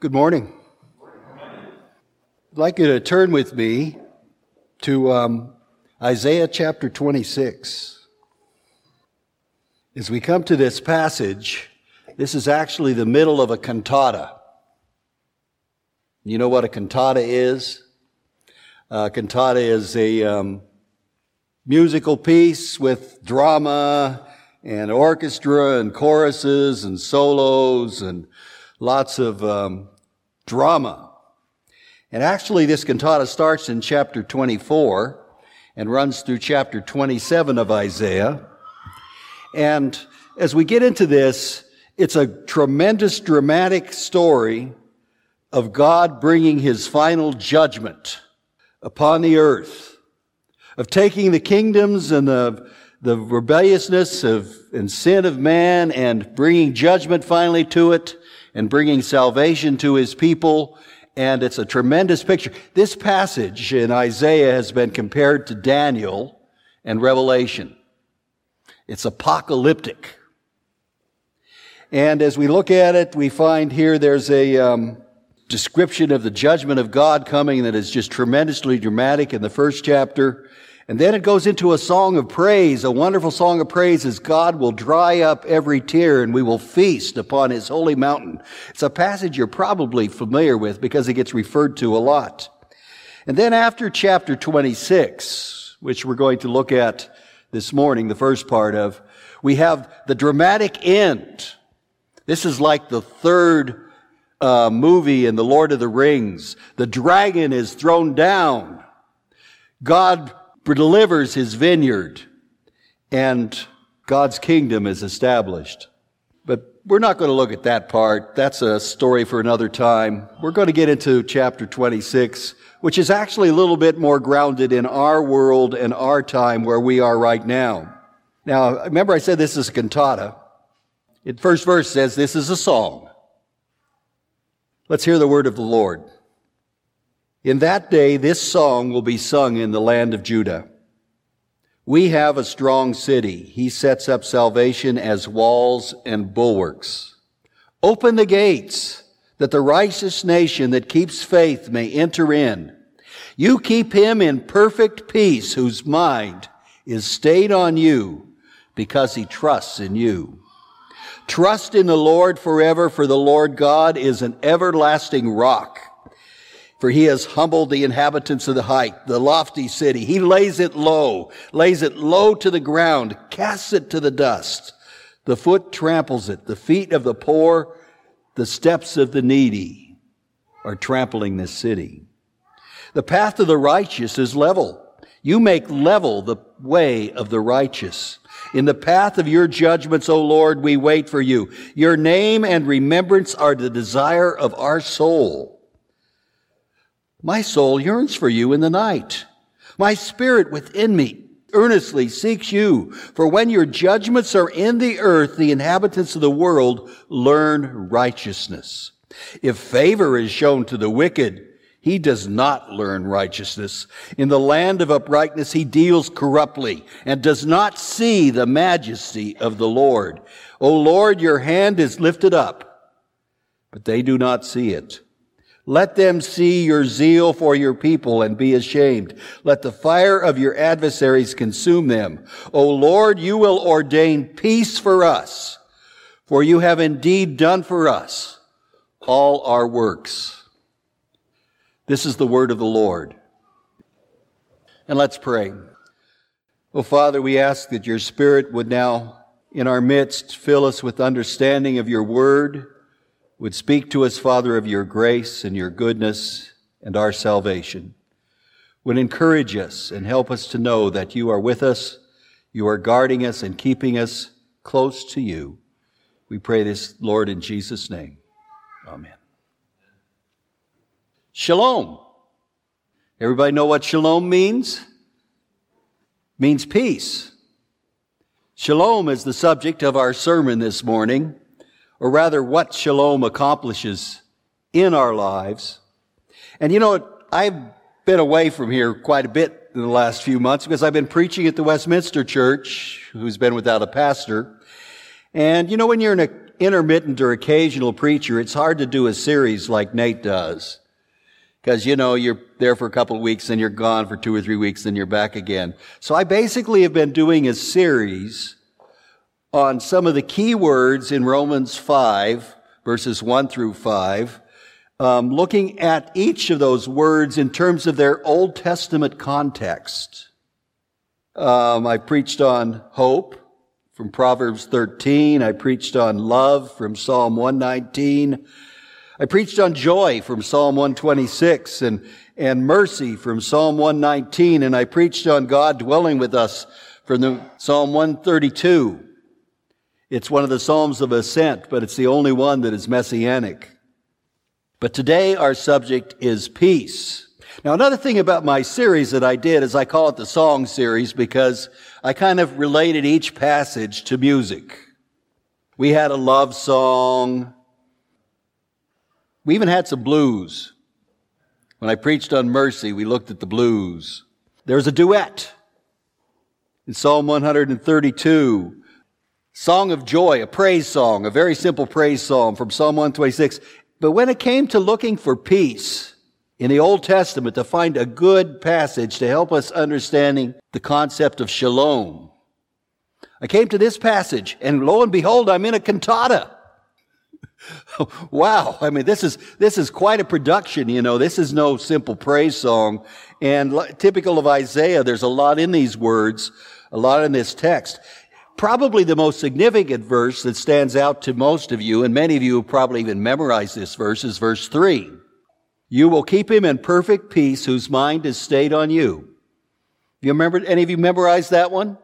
Good morning. I'd like you to turn with me to um, Isaiah chapter 26. As we come to this passage, this is actually the middle of a cantata. You know what a cantata is? A cantata is a um, musical piece with drama and orchestra and choruses and solos and lots of um, drama. And actually, this cantata starts in chapter 24 and runs through chapter 27 of Isaiah. And as we get into this, it's a tremendous dramatic story of God bringing his final judgment upon the earth, of taking the kingdoms and the, the rebelliousness of, and sin of man and bringing judgment finally to it and bringing salvation to his people. And it's a tremendous picture. This passage in Isaiah has been compared to Daniel and Revelation. It's apocalyptic. And as we look at it, we find here there's a um, description of the judgment of God coming that is just tremendously dramatic in the first chapter. And then it goes into a song of praise, a wonderful song of praise as God will dry up every tear and we will feast upon his holy mountain. It's a passage you're probably familiar with because it gets referred to a lot. And then after chapter 26, which we're going to look at this morning, the first part of, we have the dramatic end. This is like the third uh, movie in The Lord of the Rings. The dragon is thrown down. God delivers his vineyard and God's kingdom is established. But we're not going to look at that part. That's a story for another time. We're going to get into chapter 26, which is actually a little bit more grounded in our world and our time where we are right now. Now, remember I said this is a cantata. The first verse says this is a song. Let's hear the word of the Lord. In that day, this song will be sung in the land of Judah. We have a strong city. He sets up salvation as walls and bulwarks. Open the gates that the righteous nation that keeps faith may enter in. You keep him in perfect peace whose mind is stayed on you because he trusts in you. Trust in the Lord forever, for the Lord God is an everlasting rock for he has humbled the inhabitants of the height, the lofty city. He lays it low, lays it low to the ground, casts it to the dust. The foot tramples it. The feet of the poor, the steps of the needy are trampling this city. The path of the righteous is level. You make level the way of the righteous. In the path of your judgments, O Lord, we wait for you. Your name and remembrance are the desire of our soul. My soul yearns for you in the night. My spirit within me earnestly seeks you. For when your judgments are in the earth, the inhabitants of the world learn righteousness. If favor is shown to the wicked, he does not learn righteousness. In the land of uprightness, he deals corruptly and does not see the majesty of the Lord. O Lord, your hand is lifted up, but they do not see it. Let them see your zeal for your people and be ashamed. Let the fire of your adversaries consume them. O Lord, you will ordain peace for us, for you have indeed done for us all our works. This is the word of the Lord. And let's pray. Oh, Father, we ask that your Spirit would now in our midst fill us with understanding of your word would speak to us, Father, of your grace and your goodness and our salvation, would encourage us and help us to know that you are with us, you are guarding us and keeping us close to you. We pray this, Lord, in Jesus' name. Amen. Shalom. Everybody know what shalom means? Means peace. Shalom is the subject of our sermon this morning or rather what shalom accomplishes in our lives. And you know, I've been away from here quite a bit in the last few months because I've been preaching at the Westminster Church, who's been without a pastor. And you know, when you're an intermittent or occasional preacher, it's hard to do a series like Nate does. Because, you know, you're there for a couple of weeks, then you're gone for two or three weeks, then you're back again. So I basically have been doing a series on some of the key words in Romans 5, verses 1 through 5, um, looking at each of those words in terms of their Old Testament context. Um, I preached on hope from Proverbs 13. I preached on love from Psalm 119. I preached on joy from Psalm 126 and, and mercy from Psalm 119. And I preached on God dwelling with us from the Psalm 132. It's one of the Psalms of Ascent, but it's the only one that is messianic. But today our subject is peace. Now, another thing about my series that I did is I call it the song series because I kind of related each passage to music. We had a love song. We even had some blues. When I preached on mercy, we looked at the blues. There's a duet in Psalm 132. Song of joy, a praise song, a very simple praise psalm from Psalm 126. But when it came to looking for peace in the Old Testament to find a good passage to help us understanding the concept of shalom, I came to this passage and lo and behold, I'm in a cantata. wow. I mean, this is, this is quite a production, you know. This is no simple praise song. And typical of Isaiah, there's a lot in these words, a lot in this text. Probably the most significant verse that stands out to most of you, and many of you probably even memorized this verse, is verse 3. You will keep him in perfect peace whose mind is stayed on you. You remember, any of you memorized that one?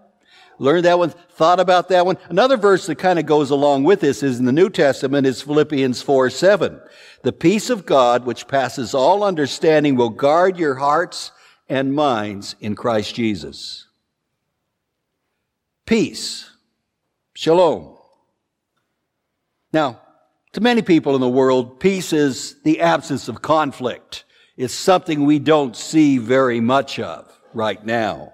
Learned that one? Thought about that one? Another verse that kind of goes along with this is in the New Testament is Philippians 4, 7. The peace of God, which passes all understanding, will guard your hearts and minds in Christ Jesus. Peace. Shalom. Now, to many people in the world, peace is the absence of conflict. It's something we don't see very much of right now.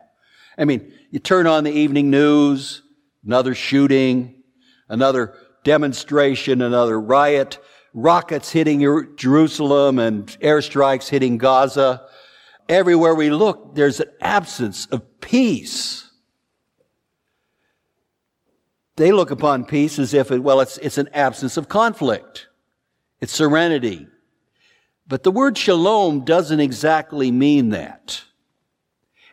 I mean, you turn on the evening news, another shooting, another demonstration, another riot, rockets hitting Jerusalem and airstrikes hitting Gaza. Everywhere we look, there's an absence of peace they look upon peace as if it, well, it's, it's an absence of conflict. It's serenity. But the word shalom doesn't exactly mean that.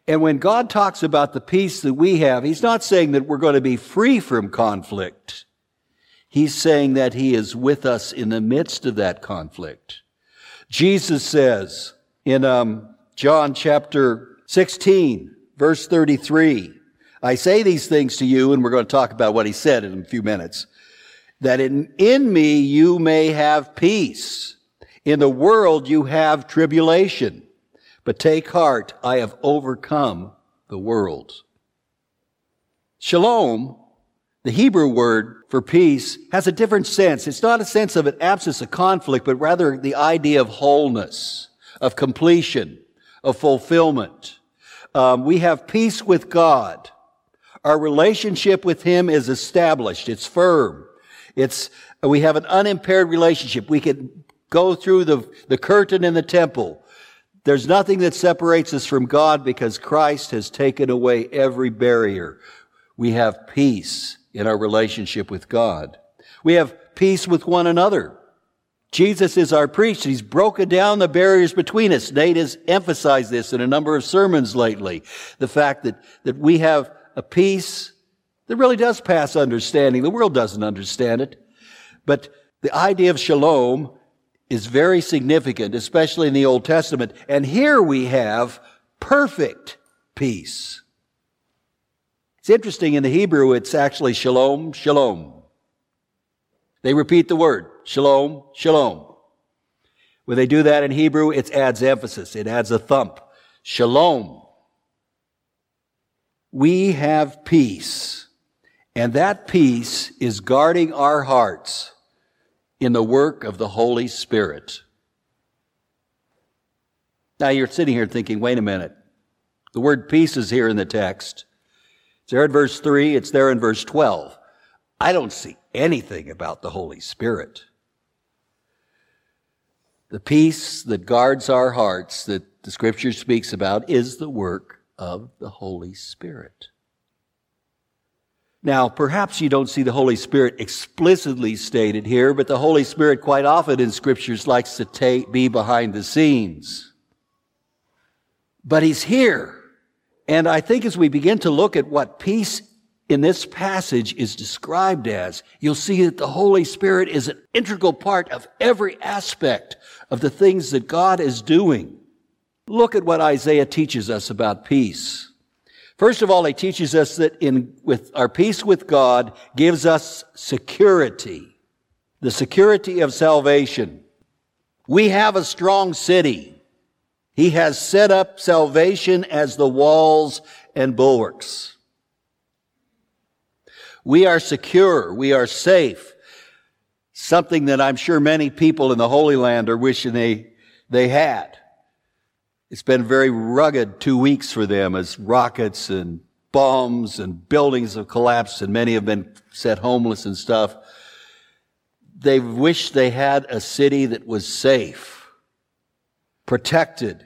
And when God talks about the peace that we have, He's not saying that we're going to be free from conflict. He's saying that He is with us in the midst of that conflict. Jesus says in um, John chapter 16, verse 33, I say these things to you, and we're going to talk about what he said in a few minutes, that in, in me you may have peace. In the world you have tribulation. But take heart, I have overcome the world. Shalom, the Hebrew word for peace, has a different sense. It's not a sense of an absence of conflict, but rather the idea of wholeness, of completion, of fulfillment. Um, we have peace with God. Our relationship with Him is established. It's firm. It's, we have an unimpaired relationship. We can go through the, the curtain in the temple. There's nothing that separates us from God because Christ has taken away every barrier. We have peace in our relationship with God. We have peace with one another. Jesus is our priest. He's broken down the barriers between us. Nate has emphasized this in a number of sermons lately. The fact that, that we have a peace that really does pass understanding. The world doesn't understand it. But the idea of shalom is very significant, especially in the Old Testament. And here we have perfect peace. It's interesting in the Hebrew, it's actually shalom, shalom. They repeat the word, shalom, shalom. When they do that in Hebrew, it adds emphasis. It adds a thump. Shalom we have peace. And that peace is guarding our hearts in the work of the Holy Spirit. Now you're sitting here thinking, wait a minute. The word peace is here in the text. It's there in verse 3, it's there in verse 12. I don't see anything about the Holy Spirit. The peace that guards our hearts that the scripture speaks about is the work of the Holy Spirit. Now, perhaps you don't see the Holy Spirit explicitly stated here, but the Holy Spirit quite often in scriptures likes to be behind the scenes. But He's here. And I think as we begin to look at what peace in this passage is described as, you'll see that the Holy Spirit is an integral part of every aspect of the things that God is doing. Look at what Isaiah teaches us about peace. First of all, he teaches us that in, with our peace with God gives us security. The security of salvation. We have a strong city. He has set up salvation as the walls and bulwarks. We are secure. We are safe. Something that I'm sure many people in the Holy Land are wishing they, they had. It's been very rugged two weeks for them as rockets and bombs and buildings have collapsed and many have been set homeless and stuff. They wish they had a city that was safe, protected.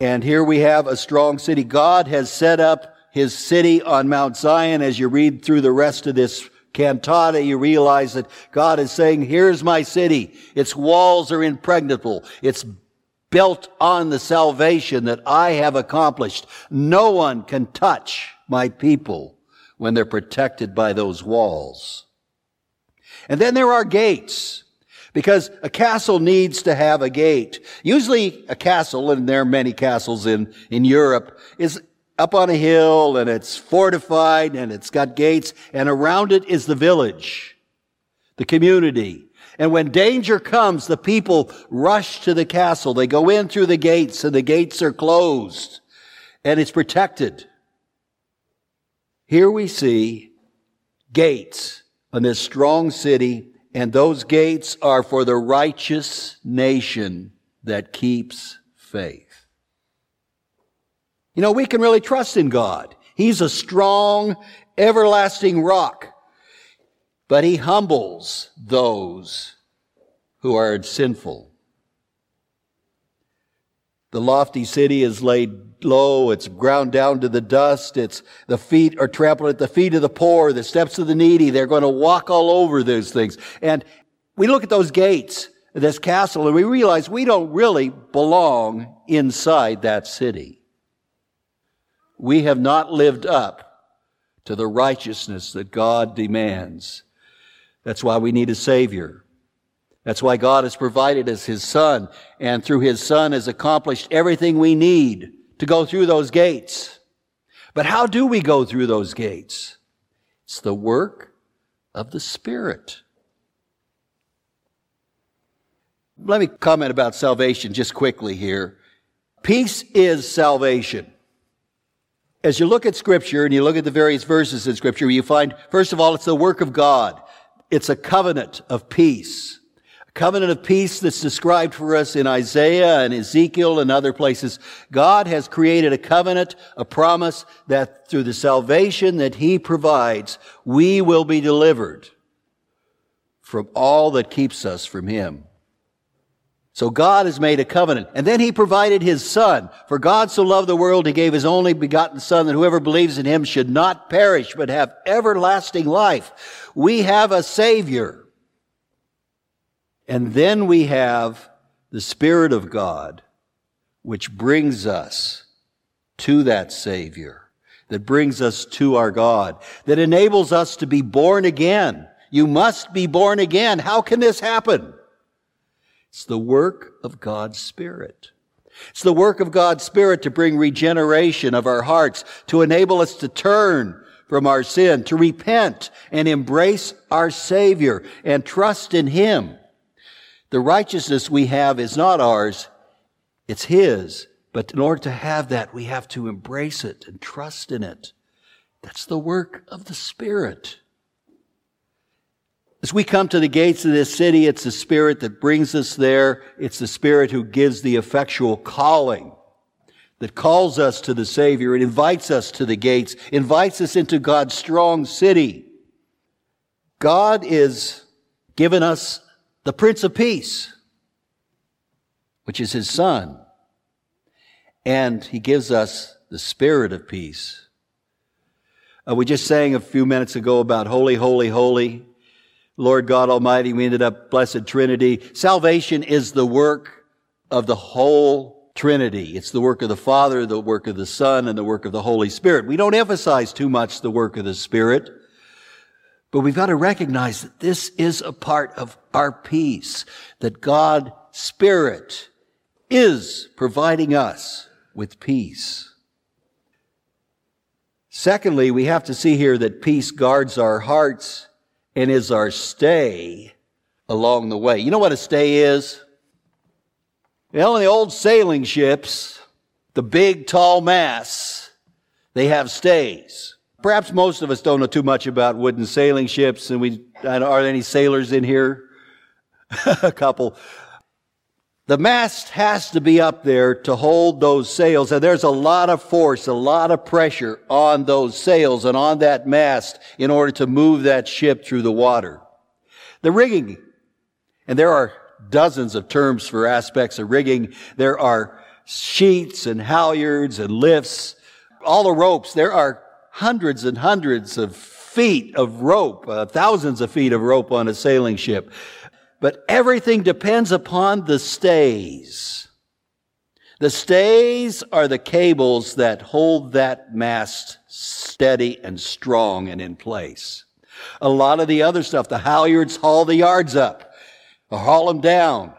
And here we have a strong city. God has set up his city on Mount Zion. As you read through the rest of this cantata, you realize that God is saying, here's my city. Its walls are impregnable. It's built on the salvation that I have accomplished. No one can touch my people when they're protected by those walls. And then there are gates. Because a castle needs to have a gate. Usually a castle, and there are many castles in, in Europe, is up on a hill and it's fortified and it's got gates and around it is the village, the community. And when danger comes, the people rush to the castle. They go in through the gates and the gates are closed and it's protected. Here we see gates on this strong city and those gates are for the righteous nation that keeps faith. You know, we can really trust in God. He's a strong, everlasting rock. But he humbles those who are sinful. The lofty city is laid low. It's ground down to the dust. It's the feet are trampled at the feet of the poor, the steps of the needy. They're going to walk all over those things. And we look at those gates, this castle, and we realize we don't really belong inside that city we have not lived up to the righteousness that God demands. That's why we need a Savior. That's why God has provided us His Son, and through His Son has accomplished everything we need to go through those gates. But how do we go through those gates? It's the work of the Spirit. Let me comment about salvation just quickly here. Peace is salvation as you look at scripture and you look at the various verses in scripture, you find, first of all, it's the work of God. It's a covenant of peace. A covenant of peace that's described for us in Isaiah and Ezekiel and other places. God has created a covenant, a promise that through the salvation that He provides, we will be delivered from all that keeps us from Him. So God has made a covenant. And then he provided his son. For God so loved the world, he gave his only begotten son that whoever believes in him should not perish, but have everlasting life. We have a savior. And then we have the Spirit of God, which brings us to that Savior, that brings us to our God, that enables us to be born again. You must be born again. How can this happen? It's the work of God's Spirit. It's the work of God's Spirit to bring regeneration of our hearts, to enable us to turn from our sin, to repent and embrace our Savior and trust in Him. The righteousness we have is not ours, it's His. But in order to have that, we have to embrace it and trust in it. That's the work of the Spirit. As we come to the gates of this city, it's the Spirit that brings us there. It's the Spirit who gives the effectual calling that calls us to the Savior. It invites us to the gates, invites us into God's strong city. God is given us the Prince of Peace, which is his Son. And he gives us the Spirit of peace. Uh, we just sang a few minutes ago about holy, holy, holy. Lord God Almighty. We ended up Blessed Trinity. Salvation is the work of the whole Trinity. It's the work of the Father, the work of the Son, and the work of the Holy Spirit. We don't emphasize too much the work of the Spirit. But we've got to recognize that this is a part of our peace, that God Spirit is providing us with peace. Secondly, we have to see here that peace guards our hearts and is our stay along the way. You know what a stay is? You know, in the old sailing ships, the big tall masts, they have stays. Perhaps most of us don't know too much about wooden sailing ships, and we are there any sailors in here? a couple. The mast has to be up there to hold those sails, and there's a lot of force, a lot of pressure on those sails and on that mast in order to move that ship through the water. The rigging, and there are dozens of terms for aspects of rigging. There are sheets and halyards and lifts, all the ropes. There are hundreds and hundreds of feet of rope, uh, thousands of feet of rope on a sailing ship. But everything depends upon the stays. The stays are the cables that hold that mast steady and strong and in place. A lot of the other stuff, the halyards haul the yards up or haul them down.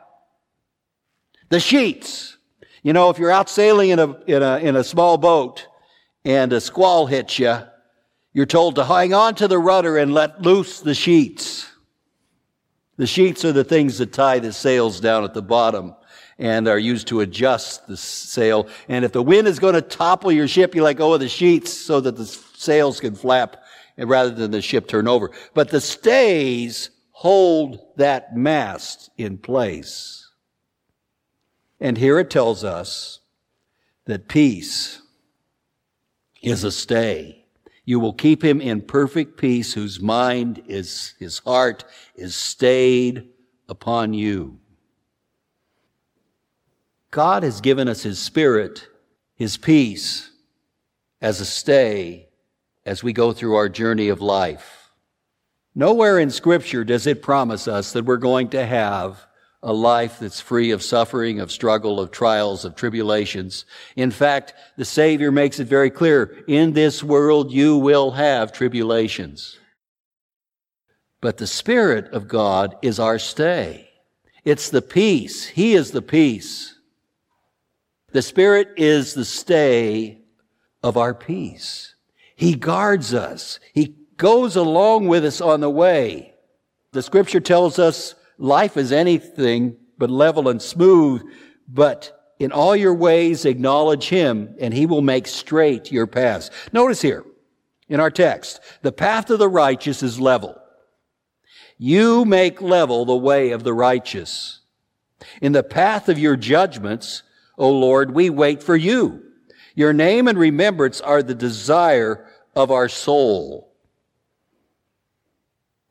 The sheets. You know, if you're out sailing in a, in a, in a small boat and a squall hits you, you're told to hang on to the rudder and let loose the sheets. The sheets are the things that tie the sails down at the bottom and are used to adjust the sail. And if the wind is going to topple your ship, you let go of oh, the sheets so that the sails can flap rather than the ship turn over. But the stays hold that mast in place. And here it tells us that peace is a stay. You will keep him in perfect peace whose mind is, his heart is stayed upon you. God has given us his spirit, his peace as a stay as we go through our journey of life. Nowhere in scripture does it promise us that we're going to have a life that's free of suffering, of struggle, of trials, of tribulations. In fact, the Savior makes it very clear, in this world you will have tribulations. But the Spirit of God is our stay. It's the peace. He is the peace. The Spirit is the stay of our peace. He guards us. He goes along with us on the way. The scripture tells us life is anything but level and smooth, but in all your ways acknowledge him and he will make straight your paths. Notice here in our text, the path of the righteous is level. You make level the way of the righteous. In the path of your judgments, O Lord, we wait for you. Your name and remembrance are the desire of our soul.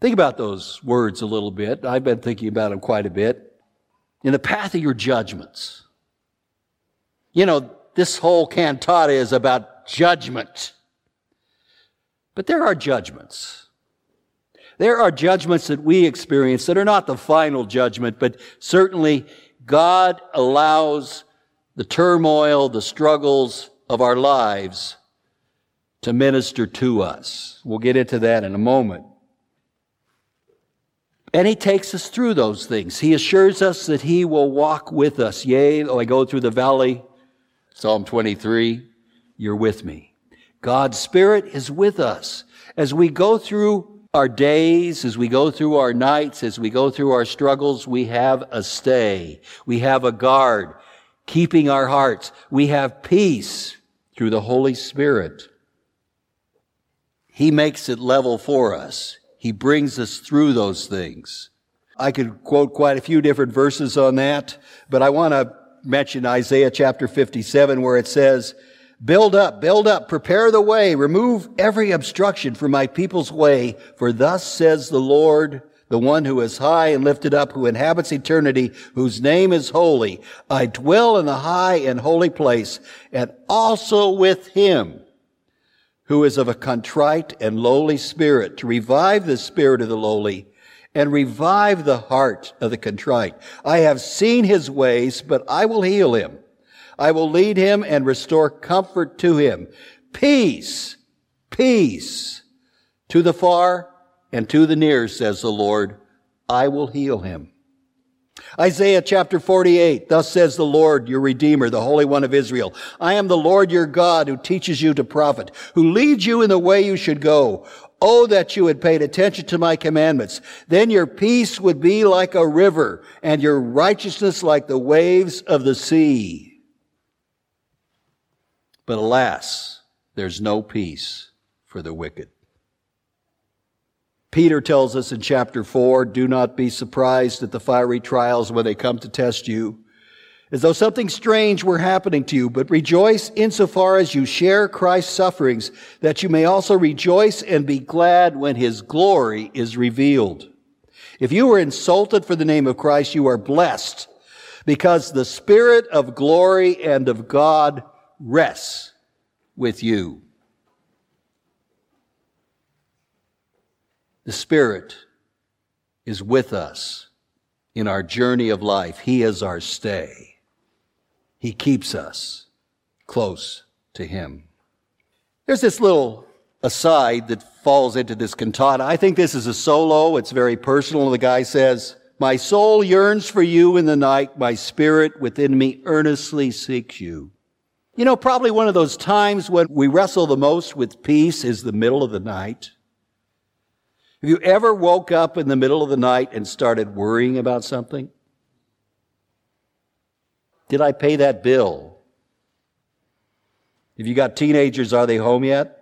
Think about those words a little bit. I've been thinking about them quite a bit. In the path of your judgments. You know, this whole cantata is about judgment. But there are judgments. There are judgments that we experience that are not the final judgment, but certainly God allows the turmoil, the struggles of our lives to minister to us. We'll get into that in a moment. And he takes us through those things. He assures us that he will walk with us. Yea, though I go through the valley, Psalm 23, you're with me. God's Spirit is with us. As we go through our days, as we go through our nights, as we go through our struggles, we have a stay. We have a guard keeping our hearts. We have peace through the Holy Spirit. He makes it level for us. He brings us through those things. I could quote quite a few different verses on that, but I want to mention Isaiah chapter 57 where it says, Build up, build up, prepare the way, remove every obstruction from my people's way, for thus says the Lord, the one who is high and lifted up, who inhabits eternity, whose name is holy. I dwell in the high and holy place, and also with him who is of a contrite and lowly spirit, to revive the spirit of the lowly and revive the heart of the contrite. I have seen his ways, but I will heal him. I will lead him and restore comfort to him. Peace, peace to the far and to the near, says the Lord. I will heal him. Isaiah chapter 48, thus says the Lord, your Redeemer, the Holy One of Israel. I am the Lord your God who teaches you to profit, who leads you in the way you should go. Oh, that you had paid attention to my commandments. Then your peace would be like a river and your righteousness like the waves of the sea. But alas, there's no peace for the wicked. Peter tells us in chapter 4 do not be surprised at the fiery trials when they come to test you, as though something strange were happening to you, but rejoice insofar as you share Christ's sufferings, that you may also rejoice and be glad when his glory is revealed. If you were insulted for the name of Christ, you are blessed, because the Spirit of glory and of God rests with you. The Spirit is with us in our journey of life. He is our stay. He keeps us close to Him. There's this little aside that falls into this cantata. I think this is a solo. It's very personal. The guy says, My soul yearns for you in the night. My spirit within me earnestly seeks you. You know, probably one of those times when we wrestle the most with peace is the middle of the night. Have you ever woke up in the middle of the night and started worrying about something? Did I pay that bill? If you got teenagers, are they home yet?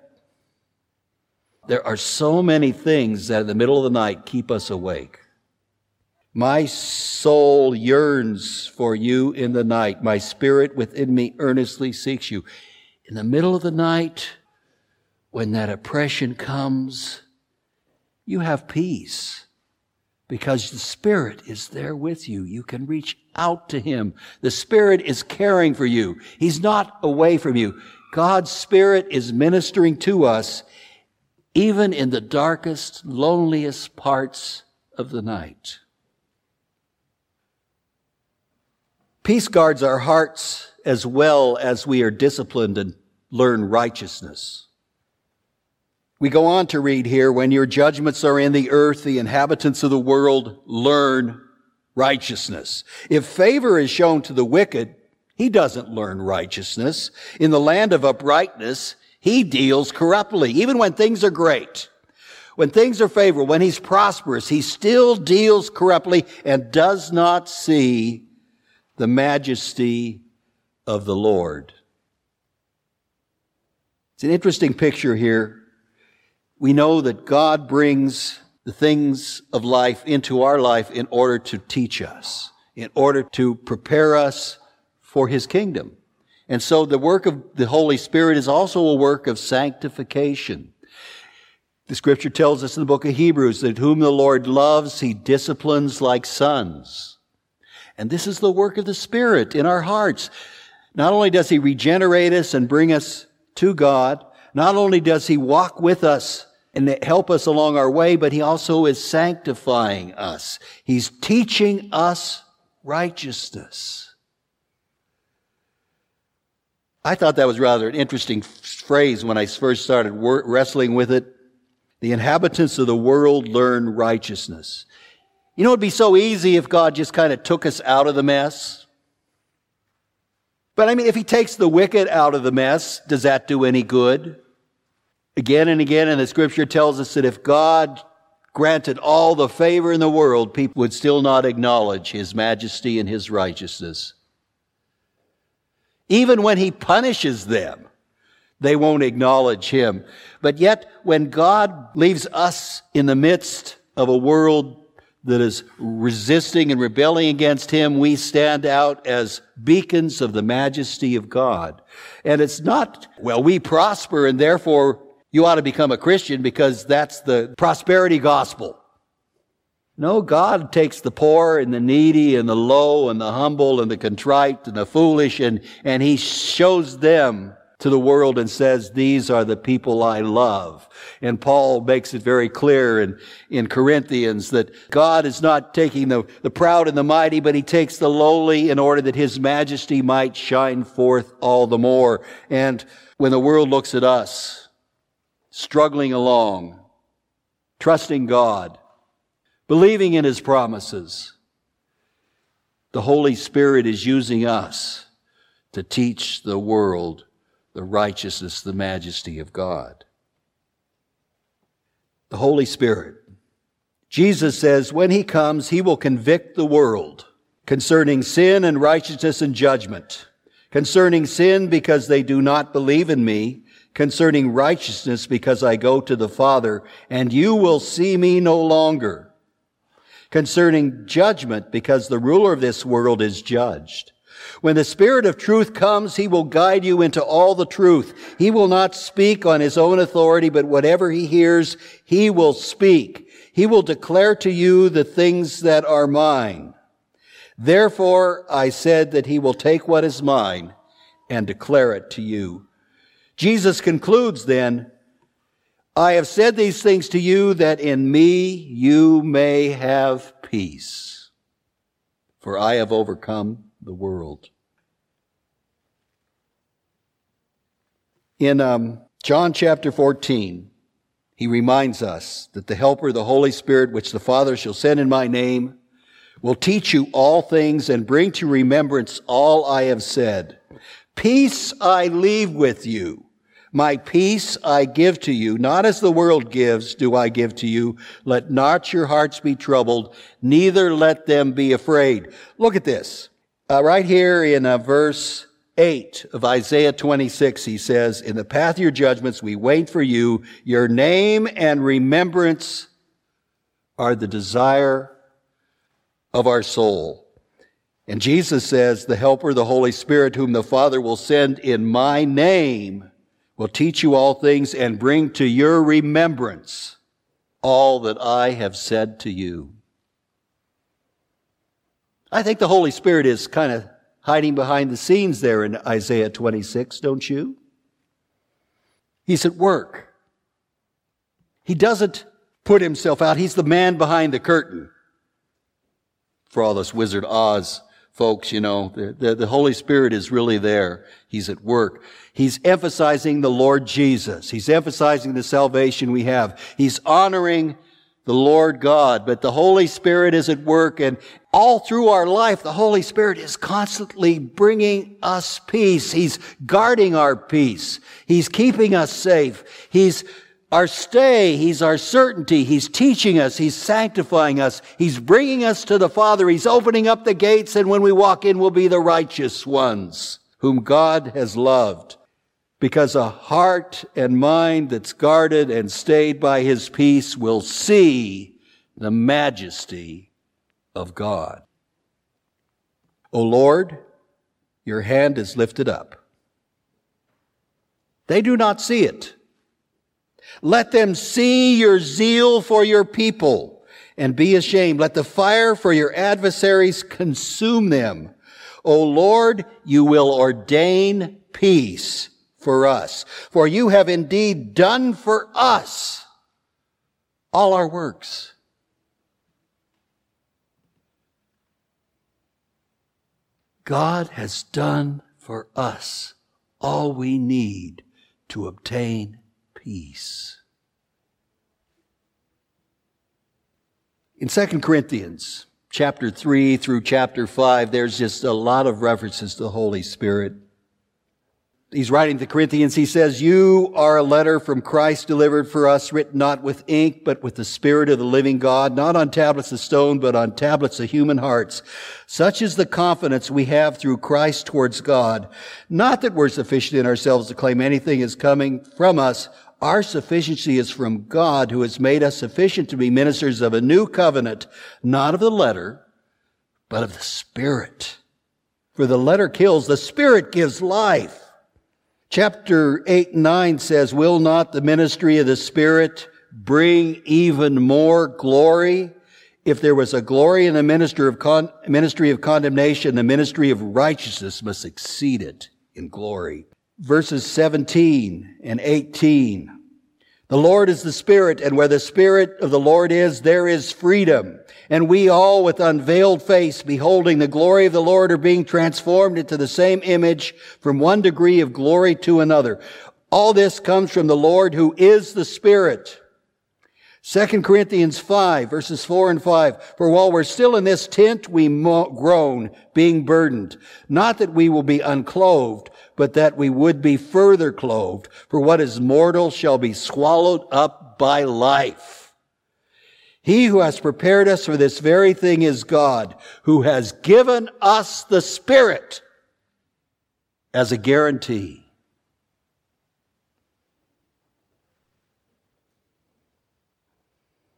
There are so many things that in the middle of the night keep us awake. My soul yearns for you in the night. My spirit within me earnestly seeks you. In the middle of the night, when that oppression comes, you have peace because the Spirit is there with you. You can reach out to Him. The Spirit is caring for you. He's not away from you. God's Spirit is ministering to us even in the darkest, loneliest parts of the night. Peace guards our hearts as well as we are disciplined and learn righteousness. We go on to read here, when your judgments are in the earth, the inhabitants of the world learn righteousness. If favor is shown to the wicked, he doesn't learn righteousness. In the land of uprightness, he deals corruptly, even when things are great. When things are favorable, when he's prosperous, he still deals corruptly and does not see the majesty of the Lord. It's an interesting picture here. We know that God brings the things of life into our life in order to teach us, in order to prepare us for His kingdom. And so the work of the Holy Spirit is also a work of sanctification. The scripture tells us in the book of Hebrews that whom the Lord loves, He disciplines like sons. And this is the work of the Spirit in our hearts. Not only does He regenerate us and bring us to God, not only does He walk with us and help us along our way, but He also is sanctifying us. He's teaching us righteousness. I thought that was rather an interesting phrase when I first started wrestling with it. The inhabitants of the world learn righteousness. You know, it'd be so easy if God just kind of took us out of the mess. But I mean, if He takes the wicked out of the mess, does that do any good? Again and again, and the scripture tells us that if God granted all the favor in the world, people would still not acknowledge His majesty and His righteousness. Even when He punishes them, they won't acknowledge Him. But yet, when God leaves us in the midst of a world that is resisting and rebelling against him, we stand out as beacons of the majesty of God. And it's not, well, we prosper and therefore you ought to become a Christian because that's the prosperity gospel. No, God takes the poor and the needy and the low and the humble and the contrite and the foolish and, and He shows them to the world and says, these are the people I love. And Paul makes it very clear in, in Corinthians that God is not taking the, the proud and the mighty, but he takes the lowly in order that his majesty might shine forth all the more. And when the world looks at us, struggling along, trusting God, believing in his promises, the Holy Spirit is using us to teach the world the righteousness, the majesty of God. The Holy Spirit. Jesus says, when he comes, he will convict the world concerning sin and righteousness and judgment. Concerning sin because they do not believe in me. Concerning righteousness because I go to the Father and you will see me no longer. Concerning judgment because the ruler of this world is judged. When the Spirit of truth comes, He will guide you into all the truth. He will not speak on His own authority, but whatever He hears, He will speak. He will declare to you the things that are mine. Therefore, I said that He will take what is mine and declare it to you. Jesus concludes then, I have said these things to you that in me you may have peace. For I have overcome the world. In um, John chapter 14, he reminds us that the Helper, the Holy Spirit, which the Father shall send in my name, will teach you all things and bring to remembrance all I have said. Peace I leave with you. My peace I give to you, not as the world gives, do I give to you. Let not your hearts be troubled, neither let them be afraid. Look at this. Uh, right here in uh, verse 8 of Isaiah 26, he says, In the path of your judgments we wait for you. Your name and remembrance are the desire of our soul. And Jesus says, The Helper, the Holy Spirit, whom the Father will send in my name, will teach you all things and bring to your remembrance all that I have said to you. I think the Holy Spirit is kind of hiding behind the scenes there in Isaiah 26, don't you? He's at work. He doesn't put himself out. He's the man behind the curtain. For all this Wizard Oz folks, you know, the, the, the, Holy Spirit is really there. He's at work. He's emphasizing the Lord Jesus. He's emphasizing the salvation we have. He's honoring the Lord God, but the Holy Spirit is at work and all through our life, the Holy Spirit is constantly bringing us peace. He's guarding our peace. He's keeping us safe. He's our stay. He's our certainty. He's teaching us. He's sanctifying us. He's bringing us to the Father. He's opening up the gates and when we walk in, we'll be the righteous ones whom God has loved because a heart and mind that's guarded and stayed by his peace will see the majesty of God. O Lord, your hand is lifted up. They do not see it. Let them see your zeal for your people and be ashamed. Let the fire for your adversaries consume them. O Lord, you will ordain peace for us. For you have indeed done for us all our works. God has done for us all we need to obtain peace. In 2 Corinthians chapter 3 through chapter 5, there's just a lot of references to the Holy Spirit he's writing to Corinthians, he says, You are a letter from Christ delivered for us, written not with ink, but with the Spirit of the living God, not on tablets of stone, but on tablets of human hearts. Such is the confidence we have through Christ towards God. Not that we're sufficient in ourselves to claim anything is coming from us. Our sufficiency is from God who has made us sufficient to be ministers of a new covenant, not of the letter, but of the Spirit. For the letter kills, the Spirit gives life. Chapter 8 and 9 says, Will not the ministry of the Spirit bring even more glory? If there was a glory in the ministry of, con- ministry of condemnation, the ministry of righteousness must exceed it in glory. Verses 17 and 18. The Lord is the Spirit, and where the Spirit of the Lord is, there is freedom. And we all, with unveiled face, beholding the glory of the Lord, are being transformed into the same image from one degree of glory to another. All this comes from the Lord who is the Spirit. 2 Corinthians 5 verses 4 and 5. For while we're still in this tent, we groan, being burdened. Not that we will be unclothed, but that we would be further clothed. For what is mortal shall be swallowed up by life. He who has prepared us for this very thing is God, who has given us the Spirit as a guarantee.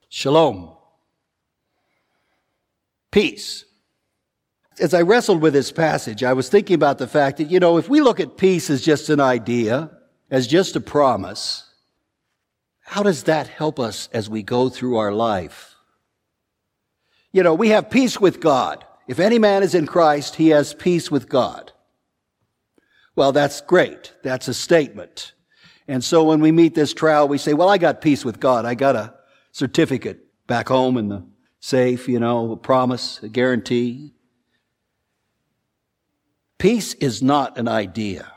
Shalom. Peace. As I wrestled with this passage, I was thinking about the fact that, you know, if we look at peace as just an idea, as just a promise, how does that help us as we go through our life? You know, we have peace with God. If any man is in Christ, he has peace with God. Well, that's great. That's a statement. And so when we meet this trial, we say, well, I got peace with God. I got a certificate back home in the safe, you know, a promise, a guarantee. Peace is not an idea.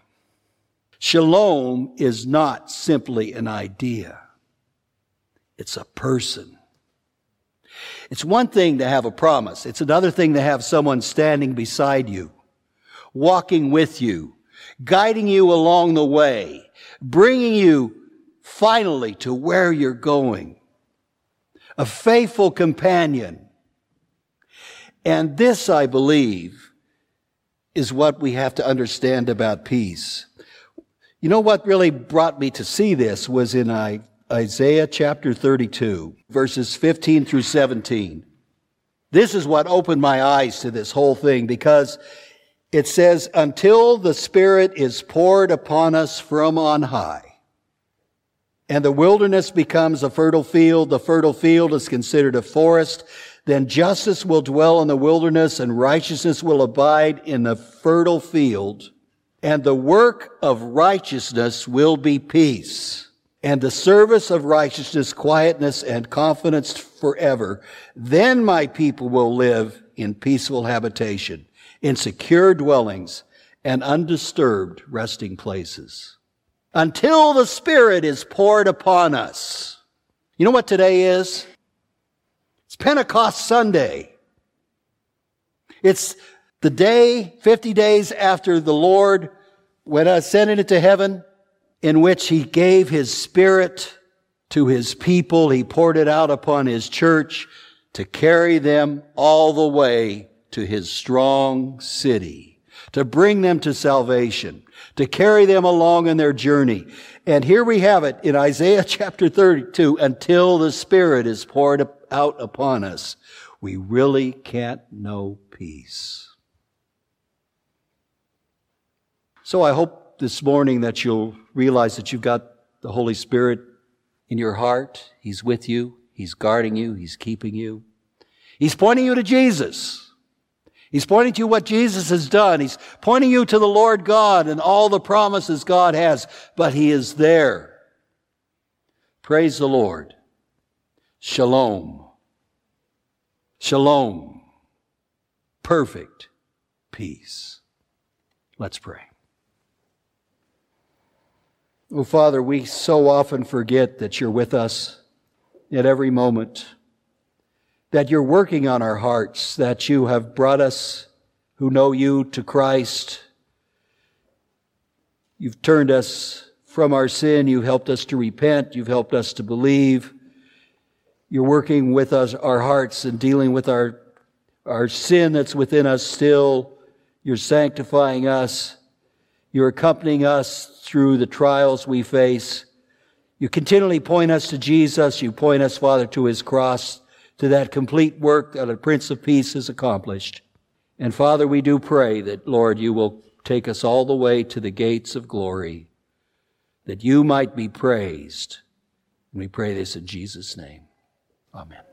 Shalom is not simply an idea. It's a person. It's one thing to have a promise. It's another thing to have someone standing beside you, walking with you, guiding you along the way, bringing you finally to where you're going a faithful companion. And this, I believe, is what we have to understand about peace. You know what really brought me to see this was in Isaiah chapter 32, verses 15 through 17. This is what opened my eyes to this whole thing because it says, until the Spirit is poured upon us from on high and the wilderness becomes a fertile field, the fertile field is considered a forest, then justice will dwell in the wilderness and righteousness will abide in the fertile field. And the work of righteousness will be peace. And the service of righteousness, quietness, and confidence forever. Then my people will live in peaceful habitation, in secure dwellings, and undisturbed resting places until the Spirit is poured upon us. You know what today is? It's Pentecost Sunday. It's the day, 50 days after the Lord went uh, ascended into heaven, in which he gave his Spirit to his people. He poured it out upon his church to carry them all the way to his strong city, to bring them to salvation to carry them along in their journey. And here we have it in Isaiah chapter 32, until the Spirit is poured out upon us, we really can't know peace. So I hope this morning that you'll realize that you've got the Holy Spirit in your heart. He's with you. He's guarding you. He's keeping you. He's pointing you to Jesus. He's pointing to what Jesus has done. He's pointing you to the Lord God and all the promises God has, but He is there. Praise the Lord. Shalom. Shalom. Perfect peace. Let's pray. Oh, Father, we so often forget that you're with us at every moment that you're working on our hearts, that you have brought us who know you to Christ. You've turned us from our sin. You've helped us to repent. You've helped us to believe. You're working with us, our hearts and dealing with our, our sin that's within us still. You're sanctifying us. You're accompanying us through the trials we face. You continually point us to Jesus. You point us, Father, to his cross, to that complete work that a Prince of Peace has accomplished. And Father, we do pray that, Lord, you will take us all the way to the gates of glory, that you might be praised. And we pray this in Jesus' name. Amen.